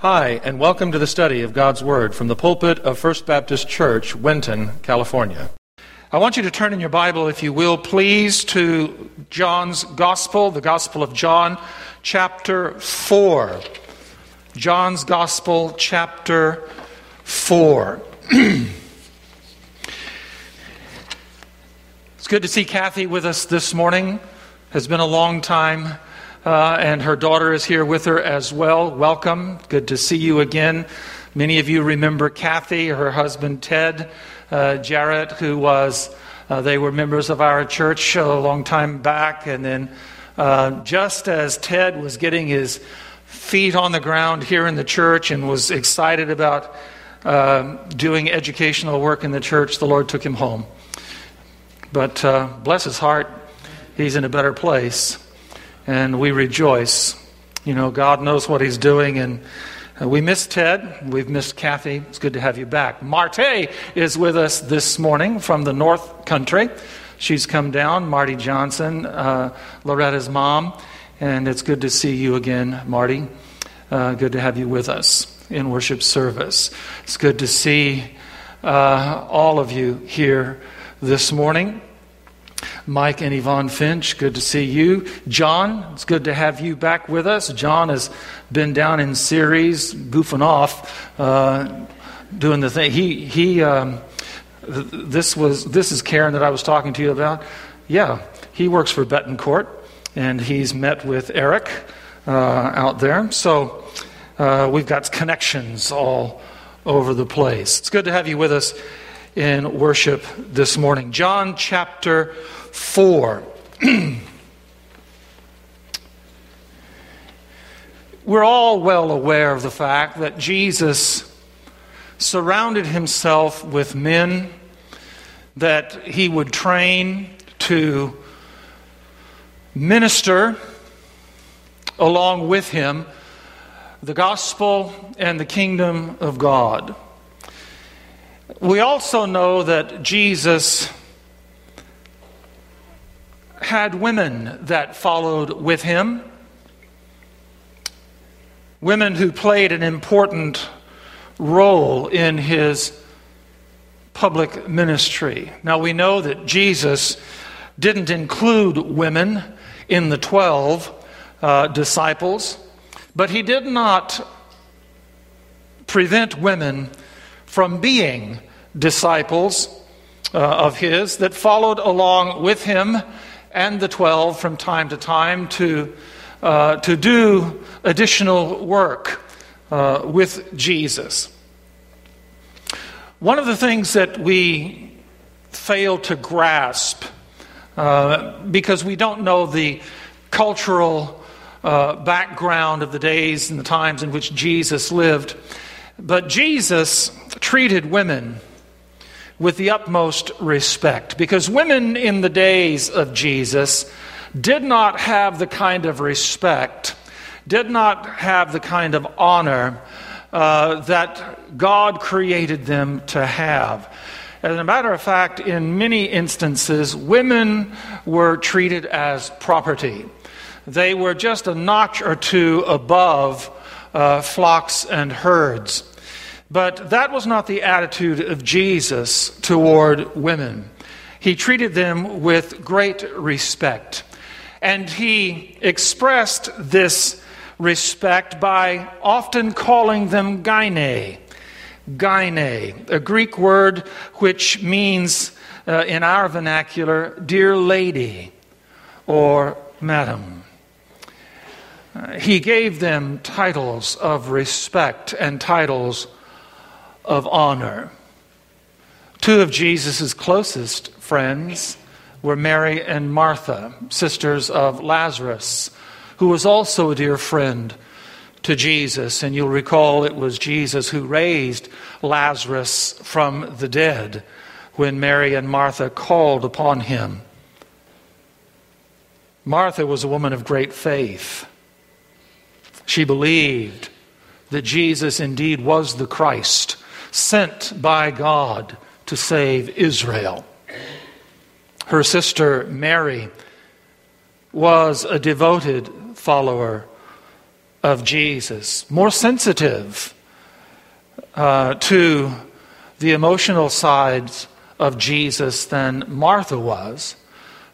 Hi, and welcome to the study of God's Word from the pulpit of First Baptist Church, Winton, California. I want you to turn in your Bible, if you will, please, to John's Gospel, the Gospel of John, chapter 4. John's Gospel, chapter 4. it's good to see Kathy with us this morning. Has been a long time uh, and her daughter is here with her as well. Welcome. Good to see you again. Many of you remember Kathy, her husband Ted uh, Jarrett, who was, uh, they were members of our church a long time back. And then uh, just as Ted was getting his feet on the ground here in the church and was excited about uh, doing educational work in the church, the Lord took him home. But uh, bless his heart, he's in a better place and we rejoice. You know, God knows what He's doing, and uh, we miss Ted. We've missed Kathy. It's good to have you back. Marty is with us this morning from the North Country. She's come down, Marty Johnson, uh, Loretta's mom, and it's good to see you again, Marty. Uh, good to have you with us in worship service. It's good to see uh, all of you here this morning. Mike and Yvonne Finch, good to see you. John, it's good to have you back with us. John has been down in Ceres, goofing off, uh, doing the thing. He, he, um, this was, this is Karen that I was talking to you about. Yeah, he works for Betancourt, and he's met with Eric uh, out there. So uh, we've got connections all over the place. It's good to have you with us in worship this morning. John chapter 4. We're all well aware of the fact that Jesus surrounded himself with men that he would train to minister along with him the gospel and the kingdom of God. We also know that Jesus had women that followed with him, women who played an important role in his public ministry. Now we know that Jesus didn't include women in the 12 uh, disciples, but he did not prevent women from being disciples uh, of his that followed along with him and the 12 from time to time to, uh, to do additional work uh, with Jesus. One of the things that we fail to grasp uh, because we don't know the cultural uh, background of the days and the times in which Jesus lived, but Jesus treated women with the utmost respect because women in the days of Jesus did not have the kind of respect, did not have the kind of honor uh, that God created them to have. As a matter of fact, in many instances, women were treated as property. They were just a notch or two above uh, flocks and herds. But that was not the attitude of Jesus toward women. He treated them with great respect. And he expressed this respect by often calling them gyne. Gyne, a Greek word which means, uh, in our vernacular, dear lady or madam. Uh, he gave them titles of respect and titles of honor. Two of Jesus' closest friends were Mary and Martha, sisters of Lazarus, who was also a dear friend to Jesus. And you'll recall it was Jesus who raised Lazarus from the dead when Mary and Martha called upon him. Martha was a woman of great faith. She believed that Jesus indeed was the Christ sent by God to save Israel. Her sister Mary was a devoted follower of Jesus, more sensitive uh, to the emotional sides of Jesus than Martha was.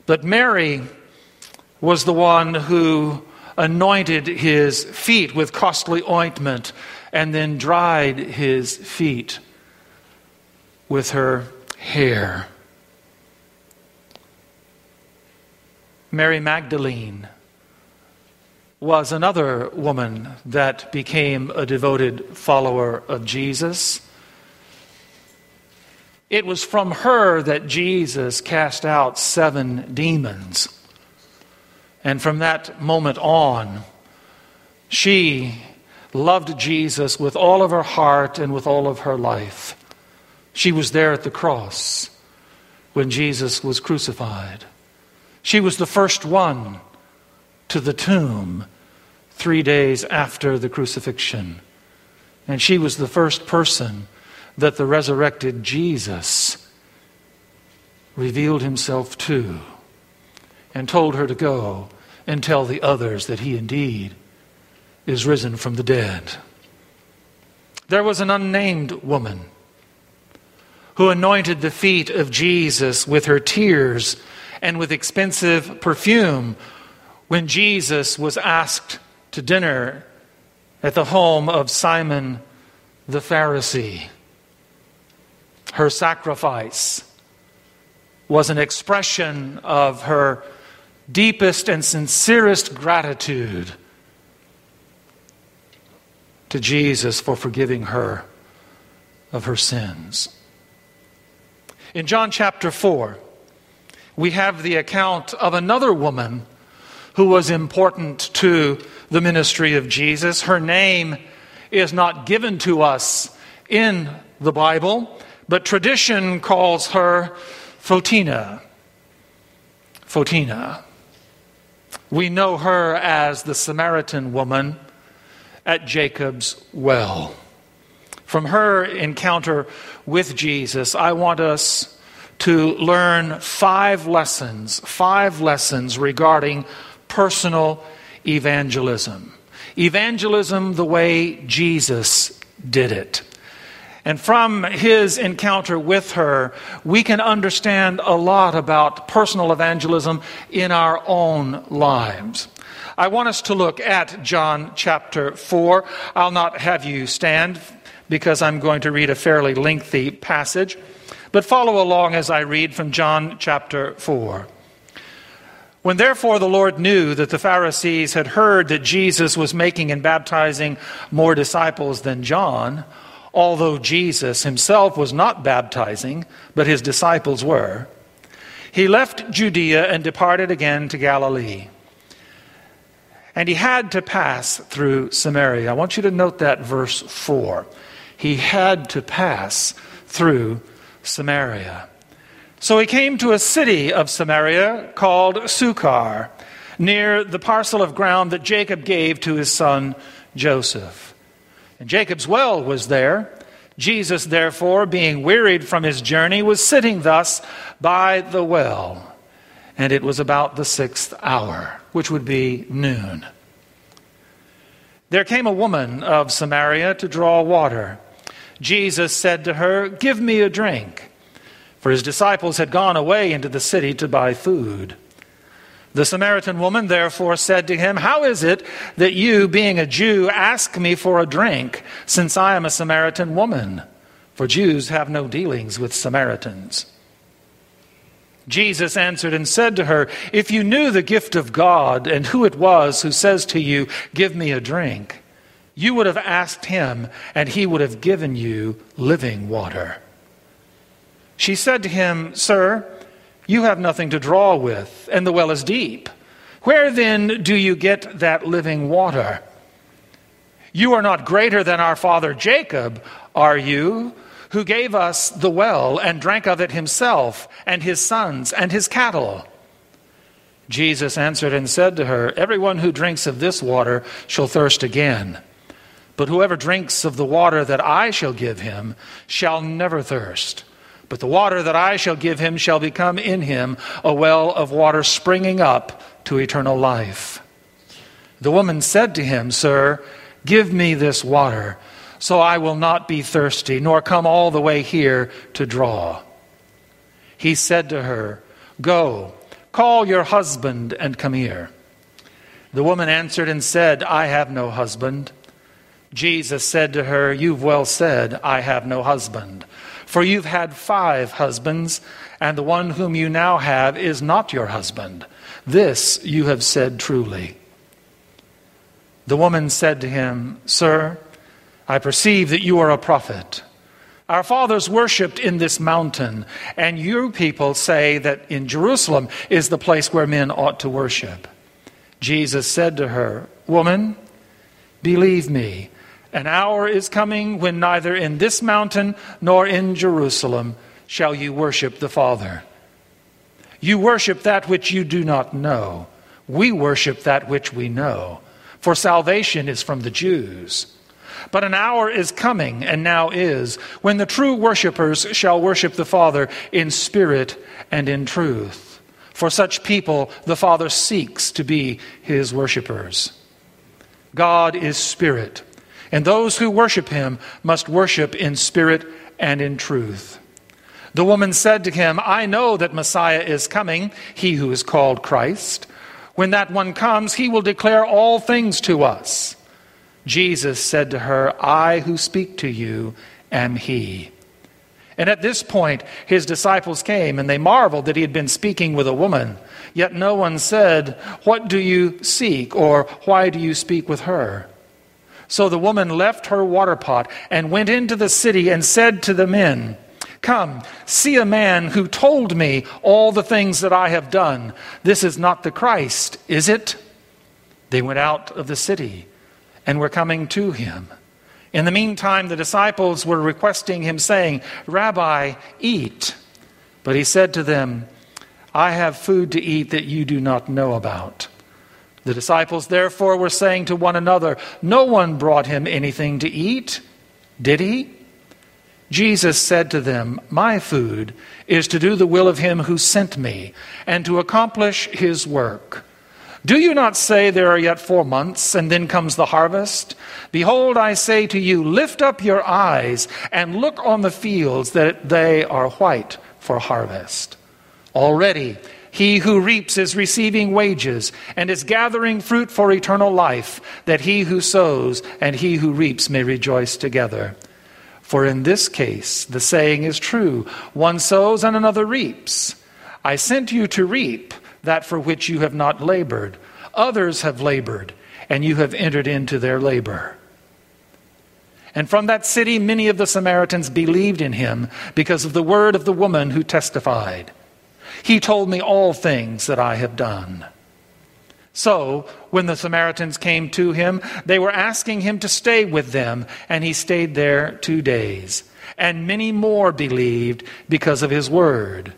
But Mary was the one who anointed his feet with costly ointment and then dried his feet with her hair. Mary Magdalene was another woman that became a devoted follower of Jesus. It was from her that Jesus cast out seven demons. And from that moment on, she loved Jesus with all of her heart and with all of her life. She was there at the cross when Jesus was crucified. She was the first one to the tomb three days after the crucifixion. And she was the first person that the resurrected Jesus revealed himself to and told her to go and tell the others that he indeed is risen from the dead. There was an unnamed woman who anointed the feet of Jesus with her tears and with expensive perfume when Jesus was asked to dinner at the home of Simon the Pharisee. Her sacrifice was an expression of her deepest and sincerest gratitude to Jesus for forgiving her of her sins. In John chapter 4, we have the account of another woman who was important to the ministry of Jesus. Her name is not given to us in the Bible, but tradition calls her Photina. Photina. We know her as the Samaritan woman at Jacob's well. From her encounter with Jesus, I want us to learn five lessons, five lessons regarding personal evangelism. Evangelism the way Jesus did it. And from his encounter with her, we can understand a lot about personal evangelism in our own lives. I want us to look at John chapter 4. I'll not have you stand because I'm going to read a fairly lengthy passage, but follow along as I read from John chapter 4. When therefore the Lord knew that the Pharisees had heard that Jesus was making and baptizing more disciples than John, although Jesus himself was not baptizing, but his disciples were, he left Judea and departed again to Galilee. And he had to pass through Samaria. I want you to note that verse 4. He had to pass through Samaria. So he came to a city of Samaria called Sychar, near the parcel of ground that Jacob gave to his son Joseph. And Jacob's well was there. Jesus, therefore, being wearied from his journey, was sitting thus by the well. And it was about the sixth hour, which would be noon. There came a woman of Samaria to draw water. Jesus said to her, Give me a drink. For his disciples had gone away into the city to buy food. The Samaritan woman therefore said to him, How is it that you, being a Jew, ask me for a drink, since I am a Samaritan woman? For Jews have no dealings with Samaritans. Jesus answered and said to her, If you knew the gift of God and who it was who says to you, Give me a drink, you would have asked him, and he would have given you living water. She said to him, Sir, you have nothing to draw with, and the well is deep. Where then do you get that living water? You are not greater than our father Jacob, are you, who gave us the well and drank of it himself, and his sons, and his cattle? Jesus answered and said to her, Everyone who drinks of this water shall thirst again. But whoever drinks of the water that I shall give him shall never thirst. But the water that I shall give him shall become in him a well of water springing up to eternal life. The woman said to him, Sir, give me this water, so I will not be thirsty, nor come all the way here to draw. He said to her, Go, call your husband and come here. The woman answered and said, I have no husband. Jesus said to her, You've well said, I have no husband. For you've had five husbands, and the one whom you now have is not your husband. This you have said truly. The woman said to him, Sir, I perceive that you are a prophet. Our fathers worshipped in this mountain, and you people say that in Jerusalem is the place where men ought to worship. Jesus said to her, Woman, believe me, an hour is coming when neither in this mountain nor in Jerusalem shall you worship the Father. You worship that which you do not know. We worship that which we know, for salvation is from the Jews. But an hour is coming, and now is, when the true worshippers shall worship the Father in spirit and in truth. For such people the Father seeks to be his worshippers. God is spirit, and those who worship him must worship in spirit and in truth. The woman said to him, I know that Messiah is coming, he who is called Christ. When that one comes, he will declare all things to us. Jesus said to her, I who speak to you am he. And at this point, his disciples came, and they marveled that he had been speaking with a woman. Yet no one said, What do you seek? or Why do you speak with her? So the woman left her water pot and went into the city and said to the men, Come, see a man who told me all the things that I have done. This is not the Christ, is it? They went out of the city and were coming to him. In the meantime, the disciples were requesting him, saying, Rabbi, eat. But he said to them, I have food to eat that you do not know about. The disciples therefore were saying to one another, No one brought him anything to eat, did he? Jesus said to them, My food is to do the will of him who sent me, and to accomplish his work. Do you not say there are yet four months, and then comes the harvest? Behold, I say to you, lift up your eyes and look on the fields, that they are white for harvest. Already, he who reaps is receiving wages and is gathering fruit for eternal life, that he who sows and he who reaps may rejoice together. For in this case, the saying is true one sows and another reaps. I sent you to reap that for which you have not labored. Others have labored, and you have entered into their labor. And from that city, many of the Samaritans believed in him because of the word of the woman who testified. He told me all things that I have done. So, when the Samaritans came to him, they were asking him to stay with them, and he stayed there two days. And many more believed because of his word.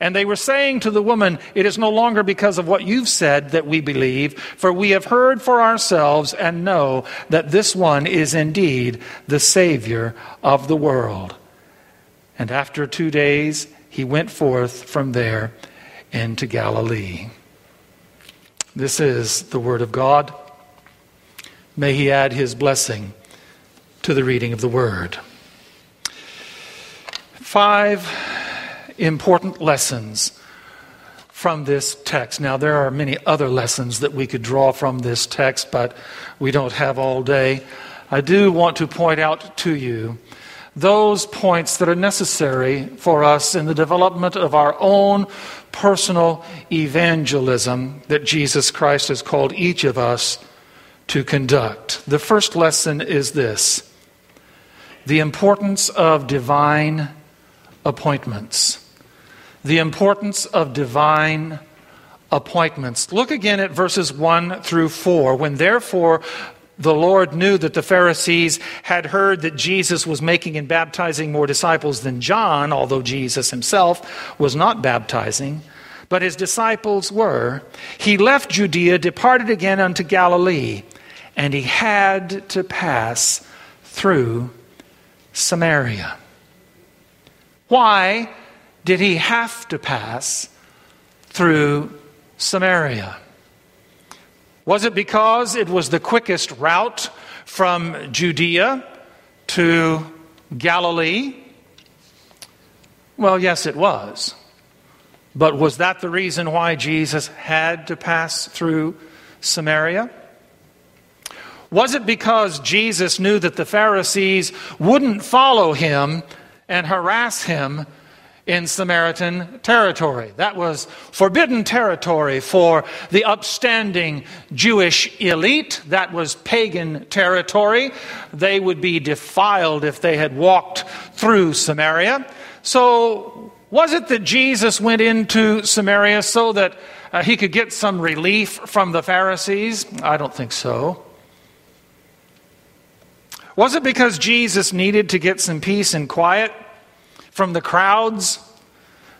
And they were saying to the woman, It is no longer because of what you've said that we believe, for we have heard for ourselves and know that this one is indeed the Savior of the world. And after two days, he went forth from there into Galilee. This is the Word of God. May He add His blessing to the reading of the Word. Five important lessons from this text. Now, there are many other lessons that we could draw from this text, but we don't have all day. I do want to point out to you those points that are necessary for us in the development of our own personal evangelism that Jesus Christ has called each of us to conduct. The first lesson is this the importance of divine appointments the importance of divine appointments. Look again at verses 1 through 4. When therefore the Lord knew that the Pharisees had heard that Jesus was making and baptizing more disciples than John, although Jesus himself was not baptizing, but his disciples were, he left Judea, departed again unto Galilee, and he had to pass through Samaria. Why did he have to pass through Samaria? Was it because it was the quickest route from Judea to Galilee? Well, yes, it was. But was that the reason why Jesus had to pass through Samaria? Was it because Jesus knew that the Pharisees wouldn't follow him and harass him in Samaritan territory? That was forbidden territory for the upstanding Jewish elite. That was pagan territory. They would be defiled if they had walked through Samaria. So, was it that Jesus went into Samaria so that uh, he could get some relief from the Pharisees? I don't think so. Was it because Jesus needed to get some peace and quiet from the crowds,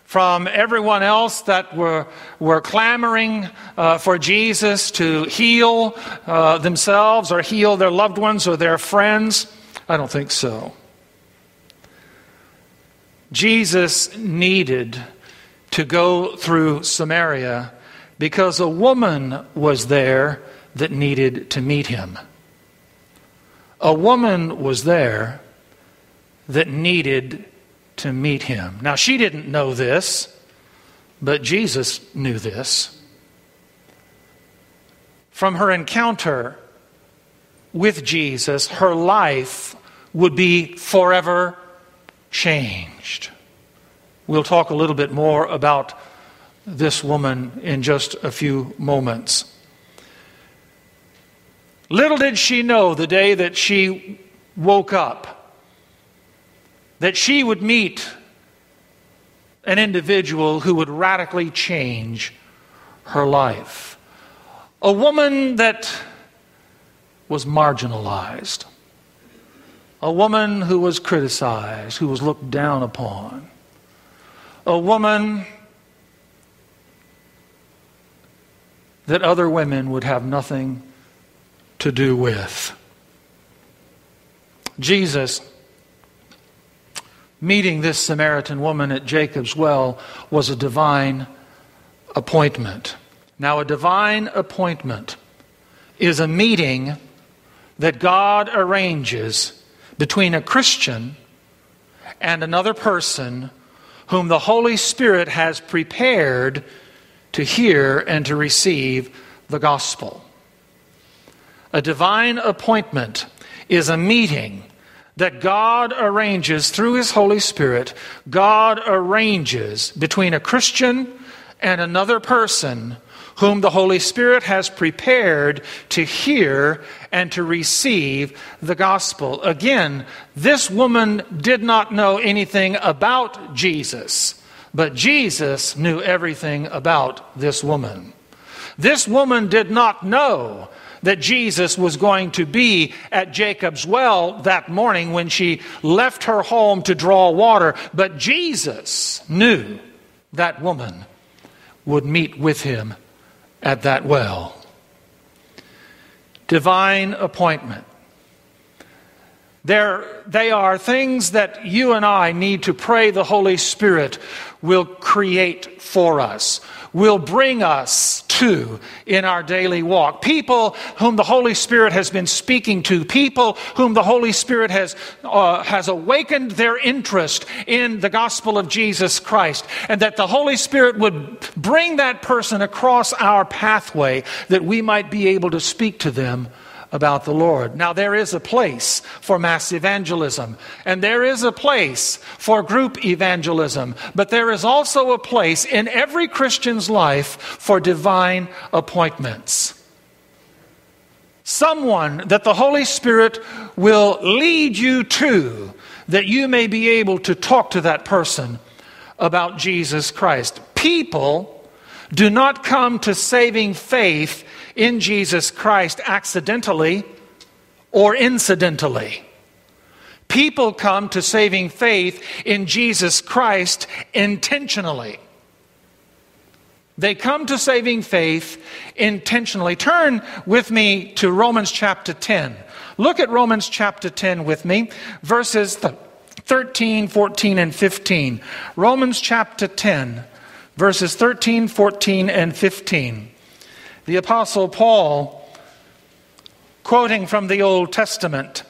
from everyone else that were, were clamoring uh, for Jesus to heal uh, themselves or heal their loved ones or their friends? I don't think so. Jesus needed to go through Samaria because a woman was there that needed to meet him a woman was there that needed to meet him. Now, she didn't know this, but Jesus knew this. From her encounter with Jesus, her life would be forever changed. We'll talk a little bit more about this woman in just a few moments. Little did she know the day that she woke up that she would meet an individual who would radically change her life. A woman that was marginalized. A woman who was criticized, who was looked down upon. A woman that other women would have nothing to do with. Jesus meeting this Samaritan woman at Jacob's well was a divine appointment. Now, a divine appointment is a meeting that God arranges between a Christian and another person whom the Holy Spirit has prepared to hear and to receive the gospel. A divine appointment is a meeting that God arranges through His Holy Spirit. God arranges between a Christian and another person whom the Holy Spirit has prepared to hear and to receive the gospel. Again, this woman did not know anything about Jesus, but Jesus knew everything about this woman. This woman did not know that Jesus was going to be at Jacob's well that morning when she left her home to draw water. But Jesus knew that woman would meet with him at that well. Divine appointment. There, they are things that you and I need to pray the Holy Spirit will create for us will bring us to in our daily walk. People whom the Holy Spirit has been speaking to, people whom the Holy Spirit has, uh, has awakened their interest in the gospel of Jesus Christ, and that the Holy Spirit would bring that person across our pathway that we might be able to speak to them about the Lord. Now, there is a place for mass evangelism, and there is a place for group evangelism, but there is also a place in every Christian's life for divine appointments. Someone that the Holy Spirit will lead you to that you may be able to talk to that person about Jesus Christ. People do not come to saving faith in Jesus Christ accidentally or incidentally. People come to saving faith in Jesus Christ intentionally. They come to saving faith intentionally. Turn with me to Romans chapter 10. Look at Romans chapter 10 with me, verses 13, 14, and 15. Romans chapter 10, verses 13, 14, and 15 the Apostle Paul quoting from the Old Testament.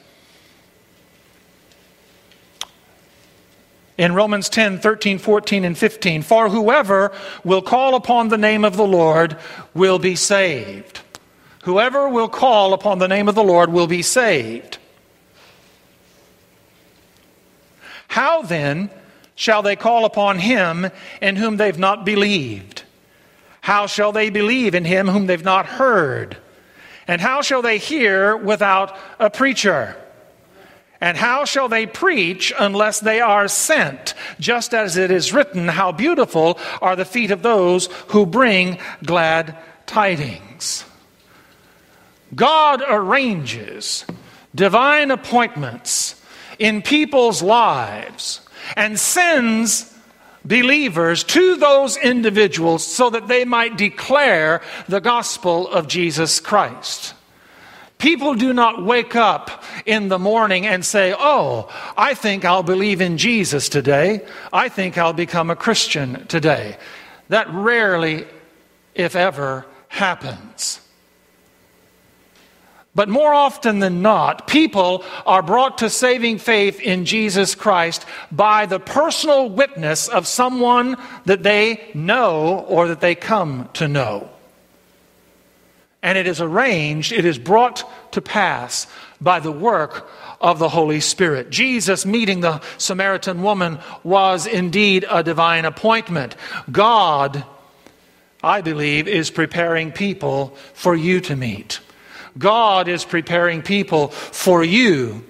In Romans 10, 13, 14, and 15, for whoever will call upon the name of the Lord will be saved. Whoever will call upon the name of the Lord will be saved. How then shall they call upon him in whom they've not believed? How shall they believe in him whom they've not heard? And how shall they hear without a preacher? And how shall they preach unless they are sent? Just as it is written, How beautiful are the feet of those who bring glad tidings. God arranges divine appointments in people's lives and sends believers to those individuals so that they might declare the gospel of Jesus Christ. People do not wake up in the morning and say, Oh, I think I'll believe in Jesus today. I think I'll become a Christian today. That rarely, if ever, happens. But more often than not, people are brought to saving faith in Jesus Christ by the personal witness of someone that they know or that they come to know. And it is arranged, it is brought to pass by the work of the Holy Spirit. Jesus meeting the Samaritan woman was indeed a divine appointment. God, I believe, is preparing people for you to meet. God is preparing people for you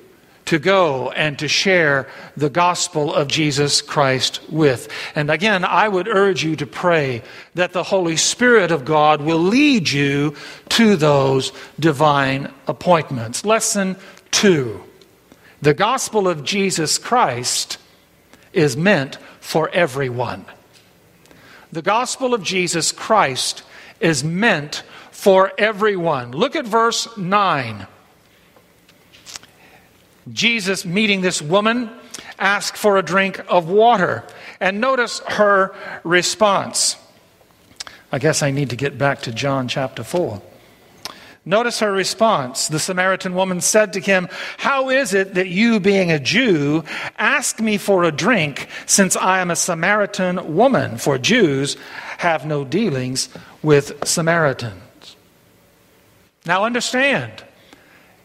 to go and to share the gospel of Jesus Christ with. And again, I would urge you to pray that the Holy Spirit of God will lead you to those divine appointments. Lesson two the gospel of Jesus Christ is meant for everyone. The gospel of Jesus Christ is meant for everyone. Look at verse 9. Jesus, meeting this woman, asked for a drink of water. And notice her response. I guess I need to get back to John chapter 4. Notice her response. The Samaritan woman said to him, How is it that you, being a Jew, ask me for a drink, since I am a Samaritan woman? For Jews have no dealings with Samaritans. Now, understand,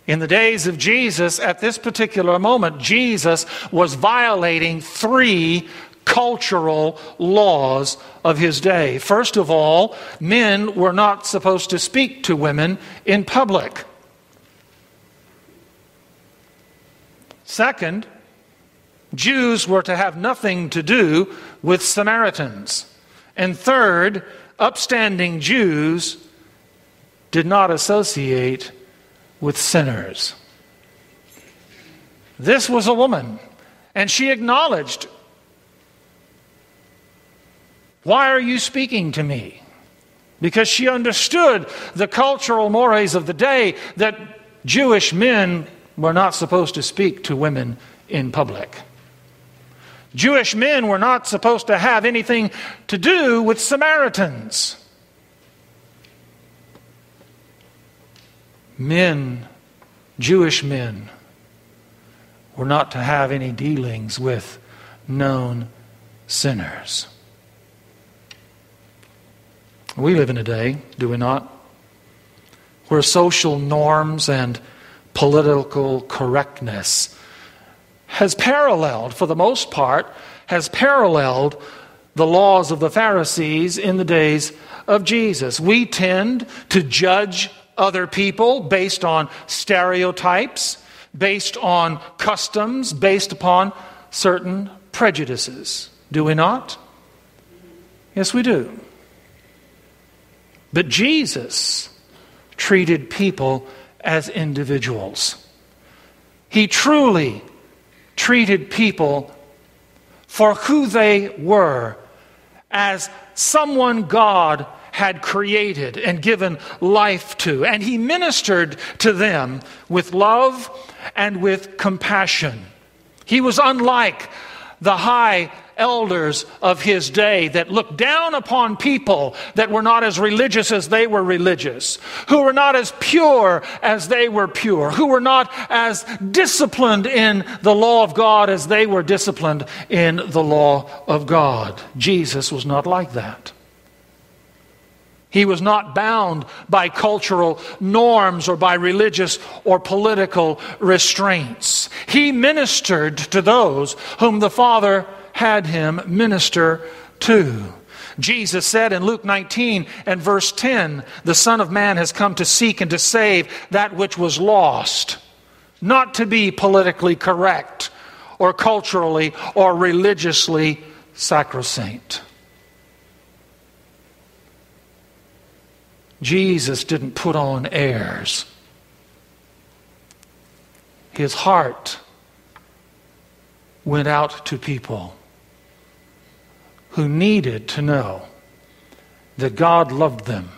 in the days of Jesus, at this particular moment, Jesus was violating three cultural laws of his day. First of all, men were not supposed to speak to women in public. Second, Jews were to have nothing to do with Samaritans. And third, upstanding Jews did not associate with sinners. This was a woman, and she acknowledged, Why are you speaking to me? Because she understood the cultural mores of the day that Jewish men were not supposed to speak to women in public. Jewish men were not supposed to have anything to do with Samaritans. Men, Jewish men, were not to have any dealings with known sinners. We live in a day, do we not, where social norms and political correctness has paralleled, for the most part, has paralleled the laws of the Pharisees in the days of Jesus. We tend to judge other people based on stereotypes, based on customs, based upon certain prejudices. Do we not? Yes, we do. But Jesus treated people as individuals. He truly treated people for who they were as someone God had created and given life to. And he ministered to them with love and with compassion. He was unlike the high elders of his day that looked down upon people that were not as religious as they were religious, who were not as pure as they were pure, who were not as disciplined in the law of God as they were disciplined in the law of God. Jesus was not like that. He was not bound by cultural norms or by religious or political restraints. He ministered to those whom the Father had him minister to. Jesus said in Luke 19 and verse 10, The Son of Man has come to seek and to save that which was lost, not to be politically correct or culturally or religiously sacrosanct. Jesus didn't put on airs. His heart went out to people who needed to know that God loved them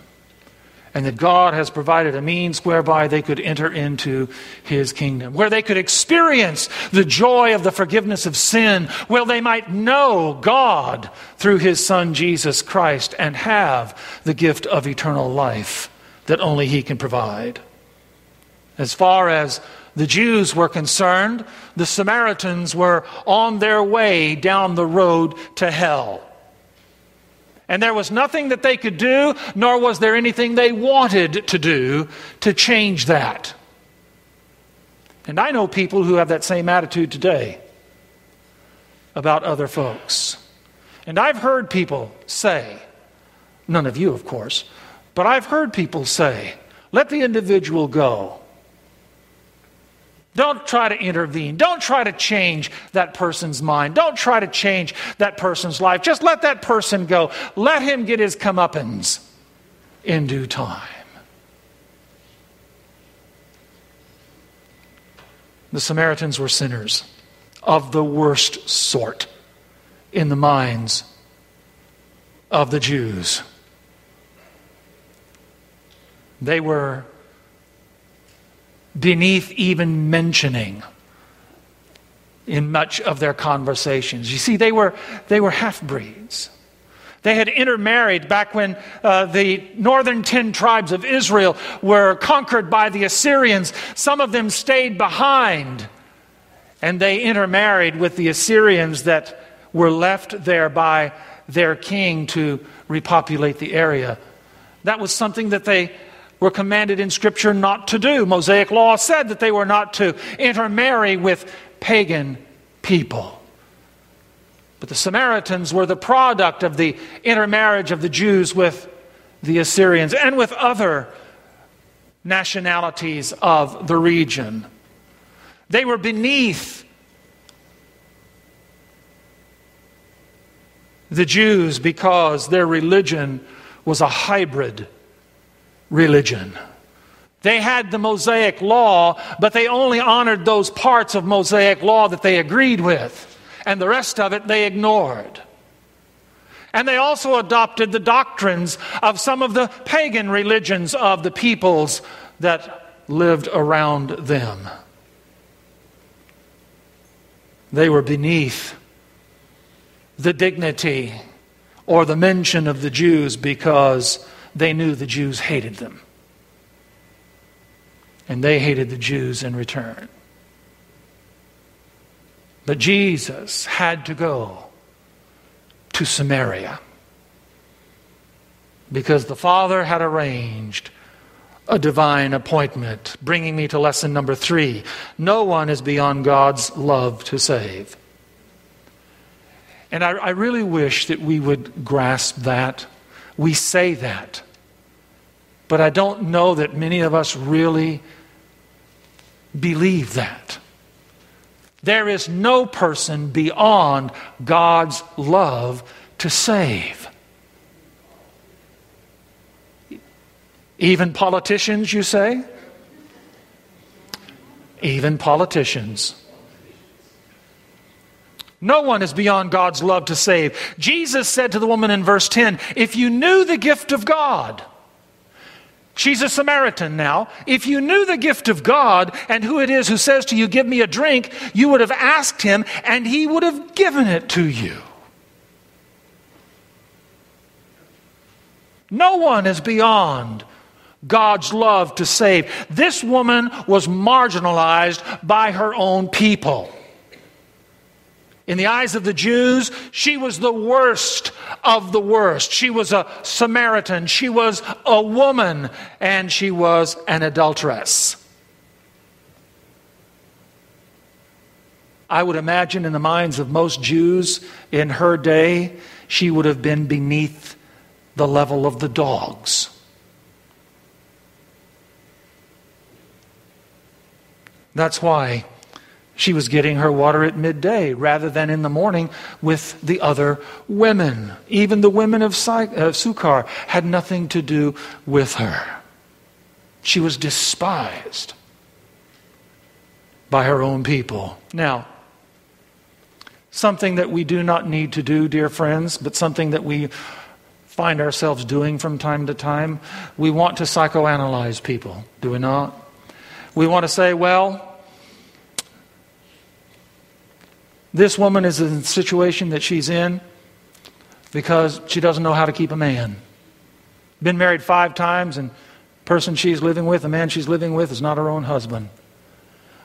and that God has provided a means whereby they could enter into his kingdom, where they could experience the joy of the forgiveness of sin, where they might know God through his Son Jesus Christ and have the gift of eternal life that only he can provide. As far as the Jews were concerned, the Samaritans were on their way down the road to hell. And there was nothing that they could do, nor was there anything they wanted to do to change that. And I know people who have that same attitude today about other folks. And I've heard people say, none of you, of course, but I've heard people say, let the individual go. Don't try to intervene. Don't try to change that person's mind. Don't try to change that person's life. Just let that person go. Let him get his comeuppance in due time. The Samaritans were sinners of the worst sort in the minds of the Jews. They were beneath even mentioning in much of their conversations. You see, they were, they were half breeds. They had intermarried back when uh, the northern ten tribes of Israel were conquered by the Assyrians. Some of them stayed behind and they intermarried with the Assyrians that were left there by their king to repopulate the area. That was something that they were commanded in Scripture not to do. Mosaic law said that they were not to intermarry with pagan people. But the Samaritans were the product of the intermarriage of the Jews with the Assyrians and with other nationalities of the region. They were beneath the Jews because their religion was a hybrid religion. They had the Mosaic law, but they only honored those parts of Mosaic law that they agreed with, and the rest of it they ignored. And they also adopted the doctrines of some of the pagan religions of the peoples that lived around them. They were beneath the dignity or the mention of the Jews because they knew the Jews hated them. And they hated the Jews in return. But Jesus had to go to Samaria because the Father had arranged a divine appointment, bringing me to lesson number three. No one is beyond God's love to save. And I, I really wish that we would grasp that. We say that. But I don't know that many of us really believe that. There is no person beyond God's love to save. Even politicians, you say? Even politicians. No one is beyond God's love to save. Jesus said to the woman in verse 10 If you knew the gift of God, She's a Samaritan now. If you knew the gift of God and who it is who says to you, Give me a drink, you would have asked him and he would have given it to you. No one is beyond God's love to save. This woman was marginalized by her own people. In the eyes of the Jews, she was the worst of the worst. She was a Samaritan, she was a woman, and she was an adulteress. I would imagine in the minds of most Jews in her day, she would have been beneath the level of the dogs. That's why she was getting her water at midday rather than in the morning with the other women. Even the women of Sychar uh, had nothing to do with her. She was despised by her own people. Now, something that we do not need to do, dear friends, but something that we find ourselves doing from time to time. We want to psychoanalyze people, do we not? We want to say, well, this woman is in the situation that she's in because she doesn't know how to keep a man. Been married five times, and person she's living with, the man she's living with, is not her own husband.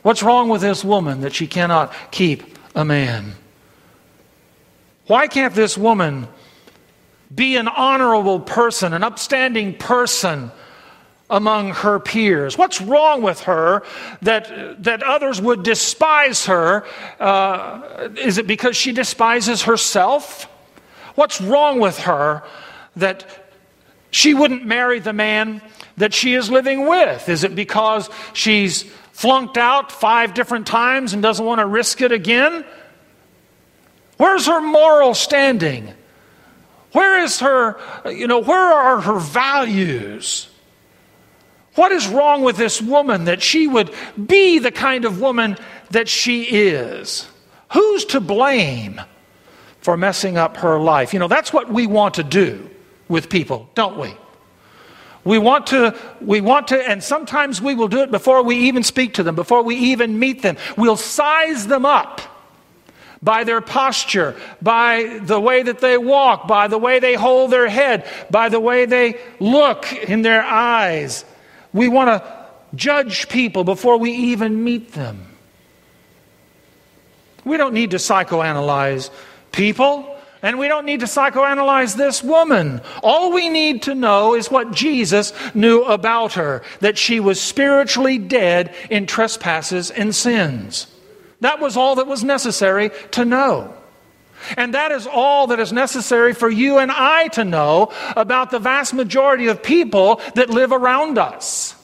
What's wrong with this woman that she cannot keep a man? Why can't this woman be an honorable person, an upstanding person among her peers? What's wrong with her that, that others would despise her? Uh, is it because she despises herself? What's wrong with her that she wouldn't marry the man that she is living with? Is it because she's flunked out five different times and doesn't want to risk it again? Where's her moral standing? Where is her, you know, where are her values? What is wrong with this woman that she would be the kind of woman that she is? Who's to blame for messing up her life? You know, that's what we want to do with people, don't we? We want to, we want to, and sometimes we will do it before we even speak to them, before we even meet them. We'll size them up by their posture, by the way that they walk, by the way they hold their head, by the way they look in their eyes. We want to judge people before we even meet them. We don't need to psychoanalyze people. And we don't need to psychoanalyze this woman. All we need to know is what Jesus knew about her that she was spiritually dead in trespasses and sins. That was all that was necessary to know. And that is all that is necessary for you and I to know about the vast majority of people that live around us.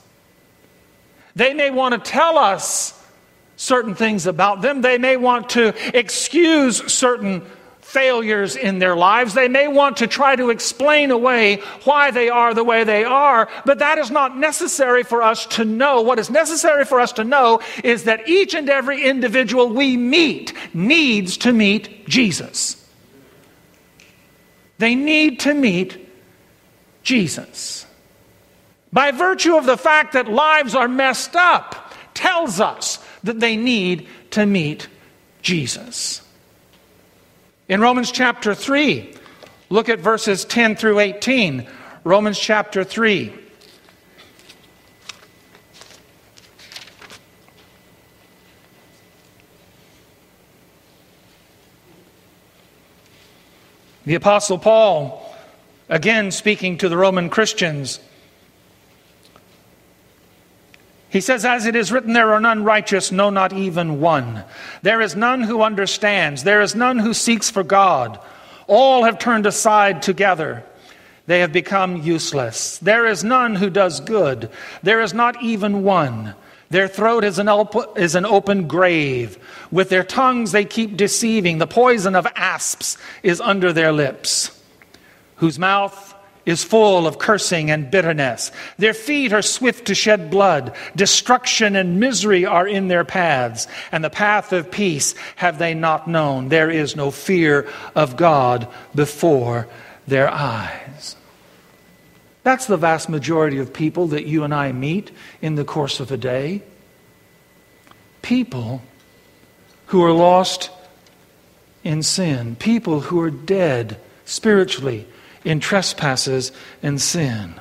They may want to tell us certain things about them, they may want to excuse certain failures in their lives. They may want to try to explain away why they are the way they are, but that is not necessary for us to know. What is necessary for us to know is that each and every individual we meet needs to meet Jesus. They need to meet Jesus. By virtue of the fact that lives are messed up, tells us that they need to meet Jesus. In Romans chapter 3, look at verses 10 through 18. Romans chapter 3. The Apostle Paul, again speaking to the Roman Christians, he says, As it is written, there are none righteous, no, not even one. There is none who understands, there is none who seeks for God. All have turned aside together. They have become useless. There is none who does good. There is not even one. Their throat is an, op- is an open grave. With their tongues they keep deceiving. The poison of asps is under their lips, whose mouth is full of cursing and bitterness. Their feet are swift to shed blood. Destruction and misery are in their paths, and the path of peace have they not known. There is no fear of God before their eyes. That's the vast majority of people that you and I meet in the course of a day. People who are lost in sin, people who are dead spiritually in trespasses and sin.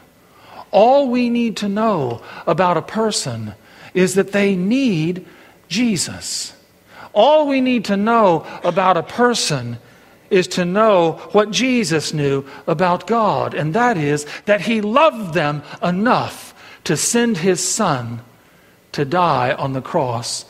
All we need to know about a person is that they need Jesus. All we need to know about a person is to know what Jesus knew about God, and that is that he loved them enough to send his son to die on the cross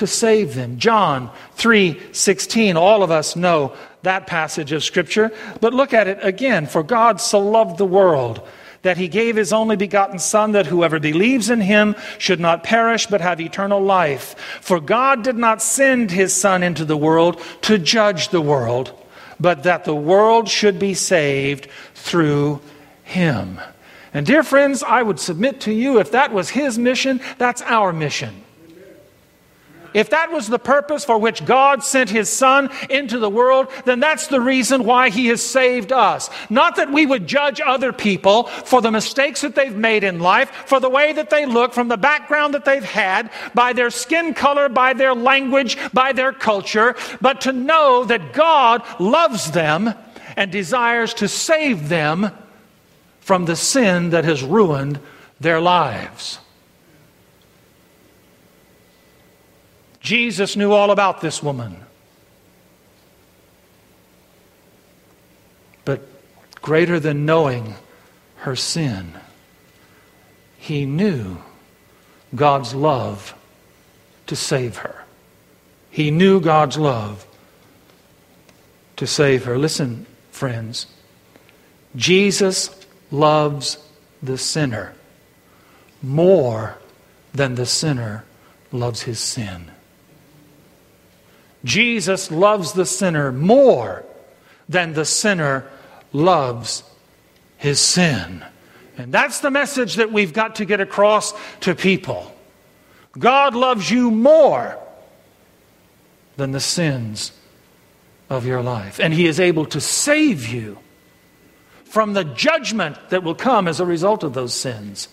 to save them. John 3:16 all of us know that passage of scripture, but look at it again for God so loved the world that he gave his only begotten Son, that whoever believes in him should not perish but have eternal life. For God did not send his Son into the world to judge the world, but that the world should be saved through him. And dear friends, I would submit to you if that was his mission, that's our mission. If that was the purpose for which God sent his Son into the world, then that's the reason why he has saved us. Not that we would judge other people for the mistakes that they've made in life, for the way that they look, from the background that they've had, by their skin color, by their language, by their culture, but to know that God loves them and desires to save them from the sin that has ruined their lives. Jesus knew all about this woman. But greater than knowing her sin, he knew God's love to save her. He knew God's love to save her. Listen, friends, Jesus loves the sinner more than the sinner loves his sin. Jesus loves the sinner more than the sinner loves his sin. And that's the message that we've got to get across to people. God loves you more than the sins of your life. And he is able to save you from the judgment that will come as a result of those sins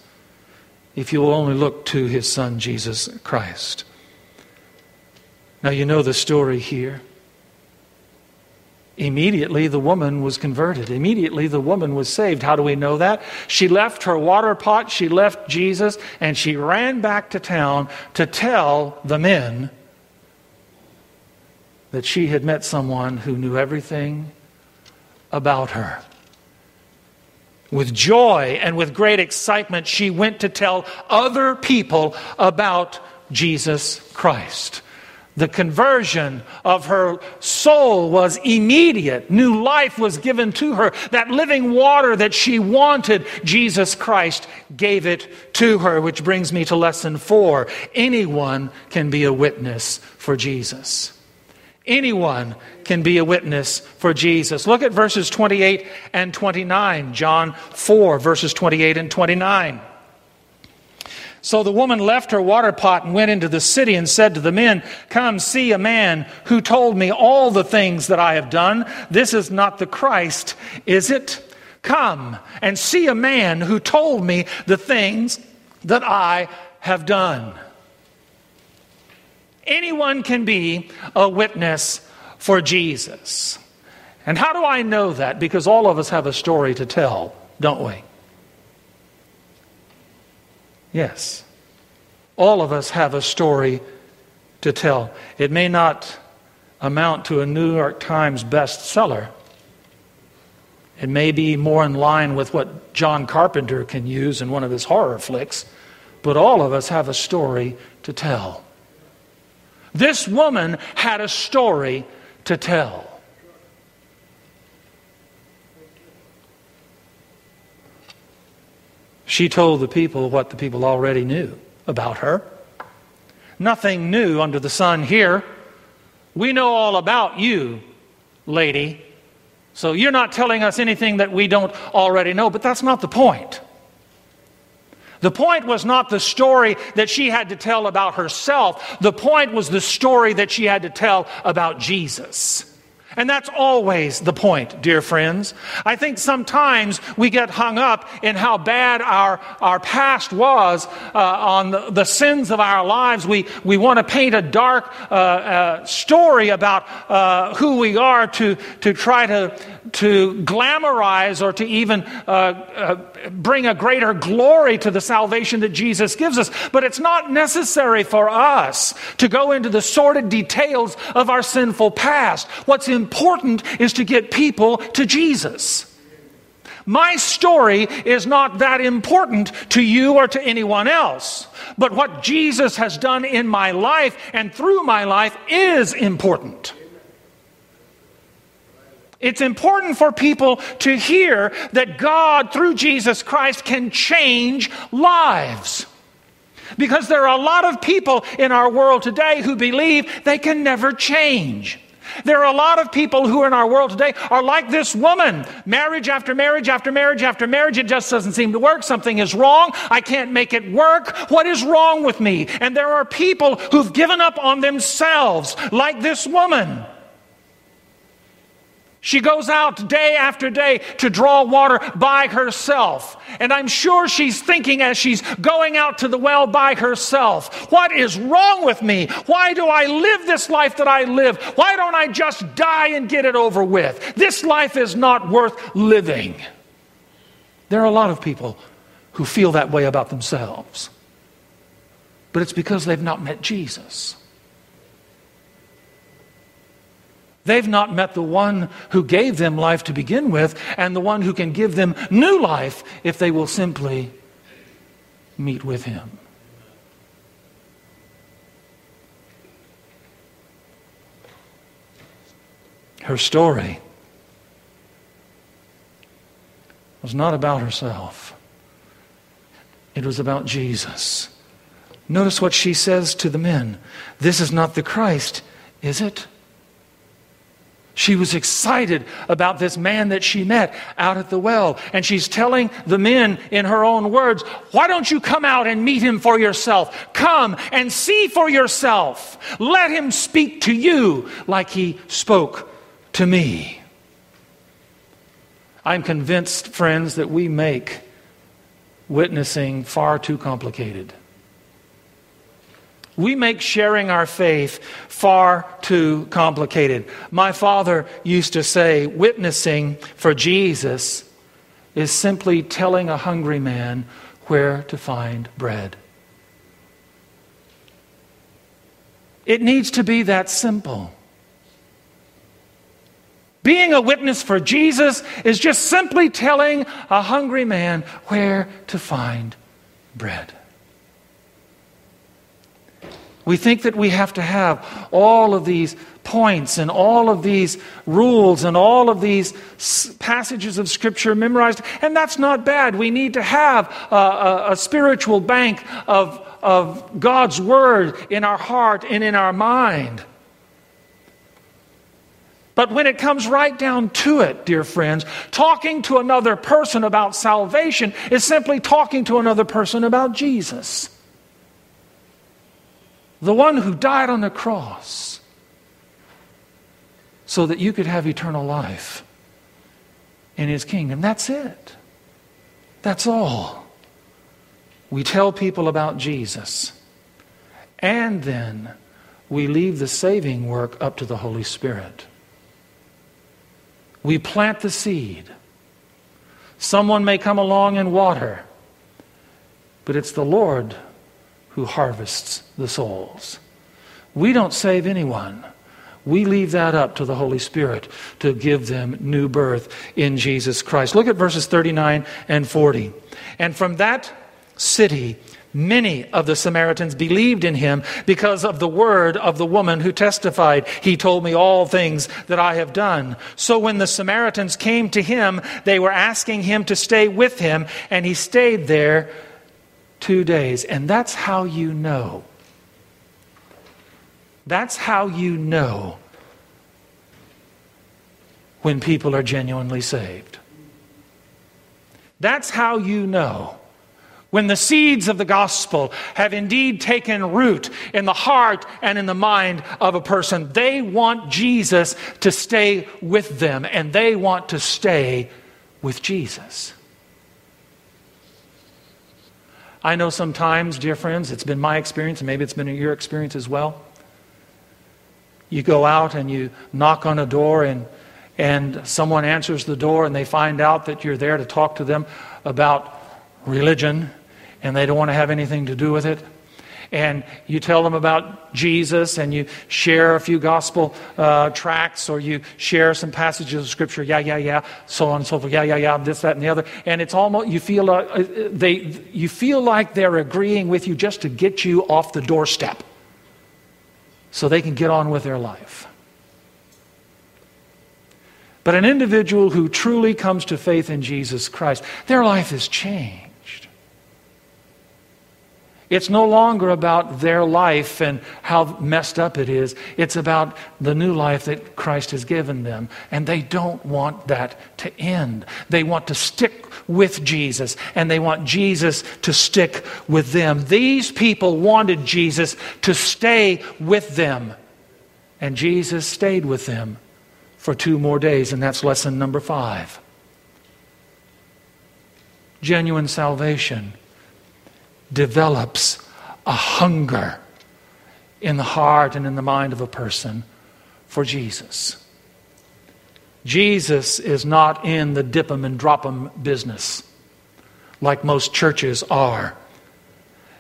if you will only look to his son, Jesus Christ. Now, you know the story here. Immediately, the woman was converted. Immediately, the woman was saved. How do we know that? She left her water pot, she left Jesus, and she ran back to town to tell the men that she had met someone who knew everything about her. With joy and with great excitement, she went to tell other people about Jesus Christ. The conversion of her soul was immediate. New life was given to her. That living water that she wanted, Jesus Christ gave it to her, which brings me to lesson four. Anyone can be a witness for Jesus. Anyone can be a witness for Jesus. Look at verses 28 and 29, John 4, verses 28 and 29. So the woman left her water pot and went into the city and said to the men, Come see a man who told me all the things that I have done. This is not the Christ, is it? Come and see a man who told me the things that I have done. Anyone can be a witness for Jesus. And how do I know that? Because all of us have a story to tell, don't we? Yes. All of us have a story to tell. It may not amount to a New York Times bestseller. It may be more in line with what John Carpenter can use in one of his horror flicks, but all of us have a story to tell. This woman had a story to tell. She told the people what the people already knew about her. Nothing new under the sun here. We know all about you, lady. So you're not telling us anything that we don't already know, but that's not the point. The point was not the story that she had to tell about herself. The point was the story that she had to tell about Jesus. And that's always the point, dear friends. I think sometimes we get hung up in how bad our, our past was uh, on the, the, sins of our lives. We, we want to paint a dark uh, uh, story about uh, who we are to, to try to, to glamorize or to even uh, uh, bring a greater glory to the salvation that Jesus gives us. But it's not necessary for us to go into the sordid details of our sinful past. What's important is to get people to Jesus. My story is not that important to you or to anyone else. But what Jesus has done in my life and through my life is important. It's important for people to hear that God, through Jesus Christ, can change lives. Because there are a lot of people in our world today who believe they can never change. There are a lot of people who in our world today are like this woman. Marriage after marriage after marriage after marriage, it just doesn't seem to work. Something is wrong. I can't make it work. What is wrong with me? And there are people who've given up on themselves, like this woman. She goes out day after day to draw water by herself. And I'm sure she's thinking as she's going out to the well by herself, what is wrong with me? Why do I live this life that I live? Why don't I just die and get it over with? This life is not worth living. There are a lot of people who feel that way about themselves. But it's because they've not met Jesus. They've not met the one who gave them life to begin with and the one who can give them new life if they will simply meet with him. Her story was not about herself, it was about Jesus. Notice what she says to the men This is not the Christ, is it? She was excited about this man that she met out at the well. And she's telling the men in her own words, Why don't you come out and meet him for yourself? Come and see for yourself. Let him speak to you like he spoke to me. I'm convinced, friends, that we make witnessing far too complicated. We make sharing our faith far too complicated. My father used to say, witnessing for Jesus is simply telling a hungry man where to find bread. It needs to be that simple. Being a witness for Jesus is just simply telling a hungry man where to find bread. We think that we have to have all of these points and all of these rules and all of these passages of Scripture memorized, and that's not bad. We need to have a, a, a spiritual bank of, of God's Word in our heart and in our mind. But when it comes right down to it, dear friends, talking to another person about salvation is simply talking to another person about Jesus the one who died on the cross so that you could have eternal life in his kingdom. That's it. That's all. We tell people about Jesus. And then we leave the saving work up to the Holy Spirit. We plant the seed. Someone may come along and water, but it's the Lord who harvests the souls. We don't save anyone. We leave that up to the Holy Spirit to give them new birth in Jesus Christ. Look at verses 39 and 40. And from that city, many of the Samaritans believed in him because of the word of the woman who testified, He told me all things that I have done. So when the Samaritans came to him, they were asking him to stay with him, and he stayed there two days. And that's how you know. That's how you know when people are genuinely saved. That's how you know when the seeds of the gospel have indeed taken root in the heart and in the mind of a person, they want Jesus to stay with them and they want to stay with Jesus. I know sometimes, dear friends, it's been my experience, and maybe it's been your experience as well. You go out and you knock on a door, and, and someone answers the door, and they find out that you're there to talk to them about religion and they don't want to have anything to do with it. And you tell them about Jesus and you share a few gospel uh, tracts or you share some passages of scripture, yeah, yeah, yeah, so on and so forth, yeah, yeah, yeah, this, that, and the other. And it's almost, you feel, uh, they, you feel like they're agreeing with you just to get you off the doorstep so they can get on with their life. But an individual who truly comes to faith in Jesus Christ, their life is changed. It's no longer about their life and how messed up it is. It's about the new life that Christ has given them. And they don't want that to end. They want to stick with Jesus, and they want Jesus to stick with them. These people wanted Jesus to stay with them. And Jesus stayed with them for two more days, and that's lesson number five. Genuine salvation develops a hunger in the heart and in the mind of a person for Jesus. Jesus is not in the dip 'em and drop 'em business like most churches are.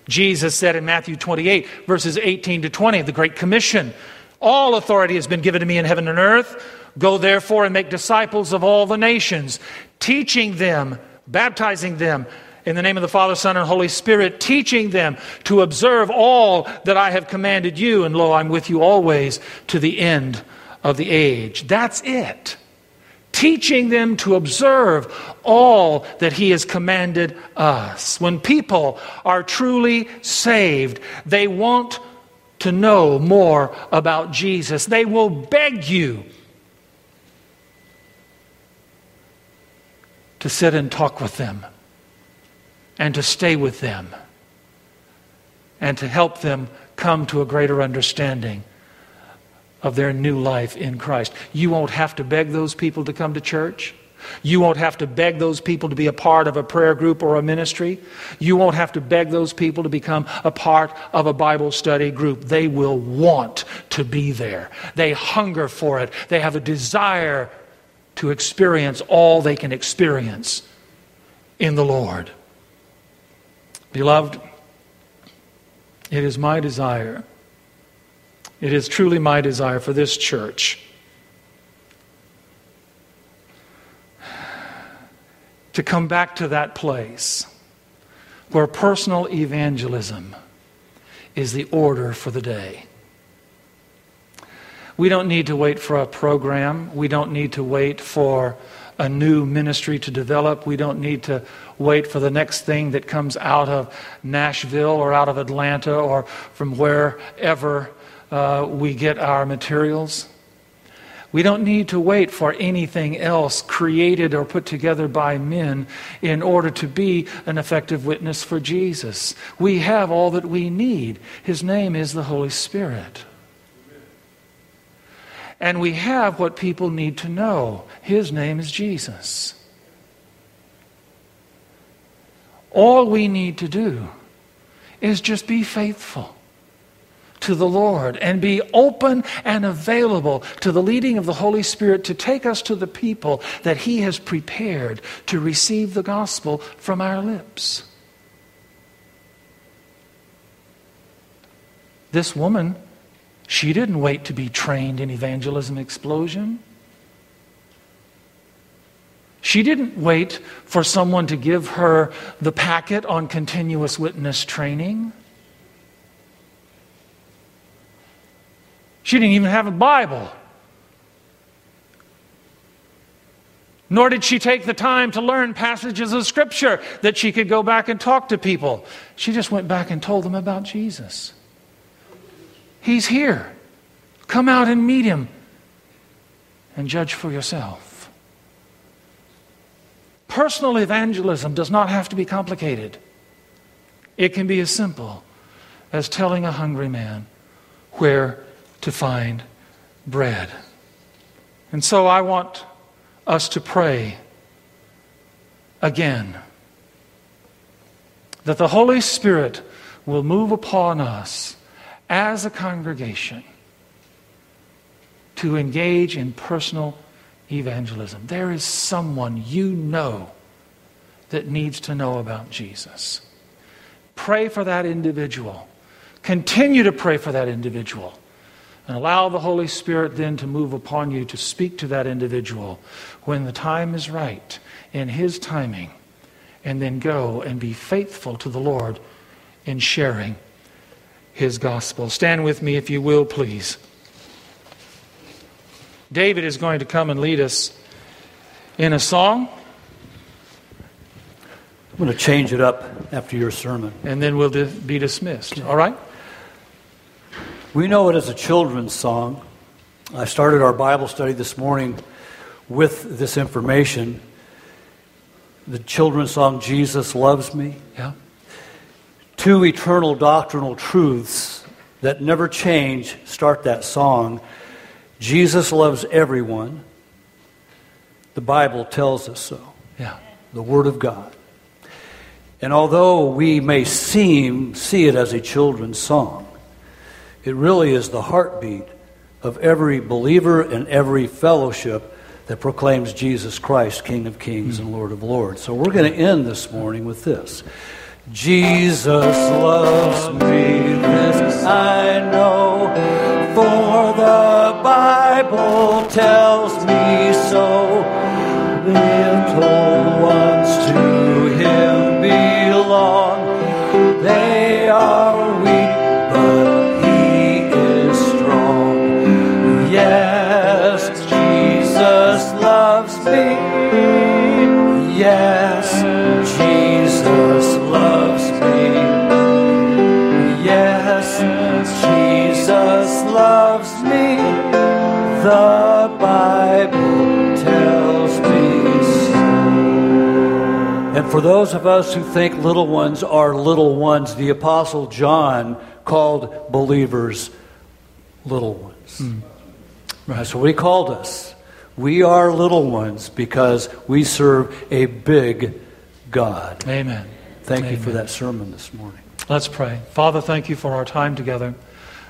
Jesus said in Matthew 28, verses 18 to 20, the Great Commission All authority has been given to me in heaven and earth. Go therefore and make disciples of all the nations, teaching them, baptizing them in the name of the Father, Son, and Holy Spirit, teaching them to observe all that I have commanded you. And lo, I'm with you always to the end of the age. That's it. Teaching them to observe all that He has commanded us. When people are truly saved, they want to know more about Jesus. They will beg you to sit and talk with them and to stay with them and to help them come to a greater understanding of their new life in Christ. You won't have to beg those people to come to church. You won't have to beg those people to be a part of a prayer group or a ministry. You won't have to beg those people to become a part of a Bible study group. They will want to be there. They hunger for it. They have a desire to experience all they can experience in the Lord. Beloved, it is my desire, it is truly my desire for this church to come back to that place where personal evangelism is the order for the day. We don't need to wait for a program. We don't need to wait for a new ministry to develop. We don't need to wait for the next thing that comes out of Nashville or out of Atlanta or from wherever uh, we get our materials. We don't need to wait for anything else created or put together by men in order to be an effective witness for Jesus. We have all that we need. His name is the Holy Spirit. And we have what people need to know. His name is Jesus. All we need to do is just be faithful to the Lord and be open and available to the leading of the Holy Spirit to take us to the people that He has prepared to receive the gospel from our lips. This woman she didn't wait to be trained in evangelism explosion. She didn't wait for someone to give her the packet on continuing witness training. She didn't even have a Bible. Nor did she take the time to learn passages of Scripture that she could go back and talk to people. She just went back and told them about Jesus. He's here. Come out and meet him and judge for yourself. Personal evangelism does not have to be complicated. It can be as simple as telling a hungry man where to find bread. And so I want us to pray again that the Holy Spirit will move upon us as a congregation to engage in personal evangelism. There is someone you know that needs to know about Jesus. Pray for that individual. Continue to pray for that individual. And allow the Holy Spirit then to move upon you to speak to that individual when the time is right, in His timing. And then go and be faithful to the Lord in sharing His gospel. Stand with me, if you will, please. David is going to come and lead us in a song. I'm going to change it up after your sermon. And then we'll be dismissed. All right? We know it as a children's song. I started our Bible study this morning with this information. The children's song, Jesus Loves Me. Yeah. Two eternal doctrinal truths that never change start that song. Jesus loves everyone. The Bible tells us so. Yeah. The Word of God. And although we may seem see it as a children's song, it really is the heartbeat of every believer and every fellowship that proclaims Jesus Christ, King of Kings and Lord of Lords. So we're going to end this morning with this. Jesus loves me, this I know, for the Bible tells me so. Little for those of us who think little ones are little ones, the Apostle John called believers little ones. Mm. Right. That's what he called us. We are little ones because we serve a big God. Amen. Thank Amen. you for that sermon this morning. Let's pray. Father, thank you for our time together.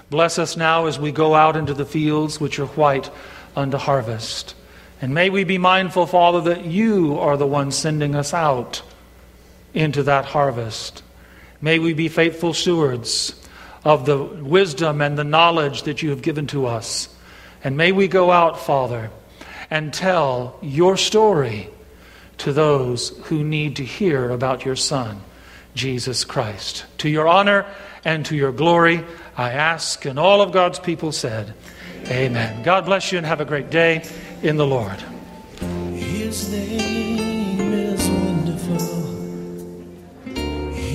Bless us now as we go out into the fields which are white unto harvest. And may we be mindful, Father, that you are the one sending us out into that harvest. May we be faithful stewards of the wisdom and the knowledge that you have given to us. And may we go out, Father, and tell your story to those who need to hear about your Son, Jesus Christ. To your honor and to your glory, I ask, and all of God's people said, Amen. God bless you and have a great day in the Lord.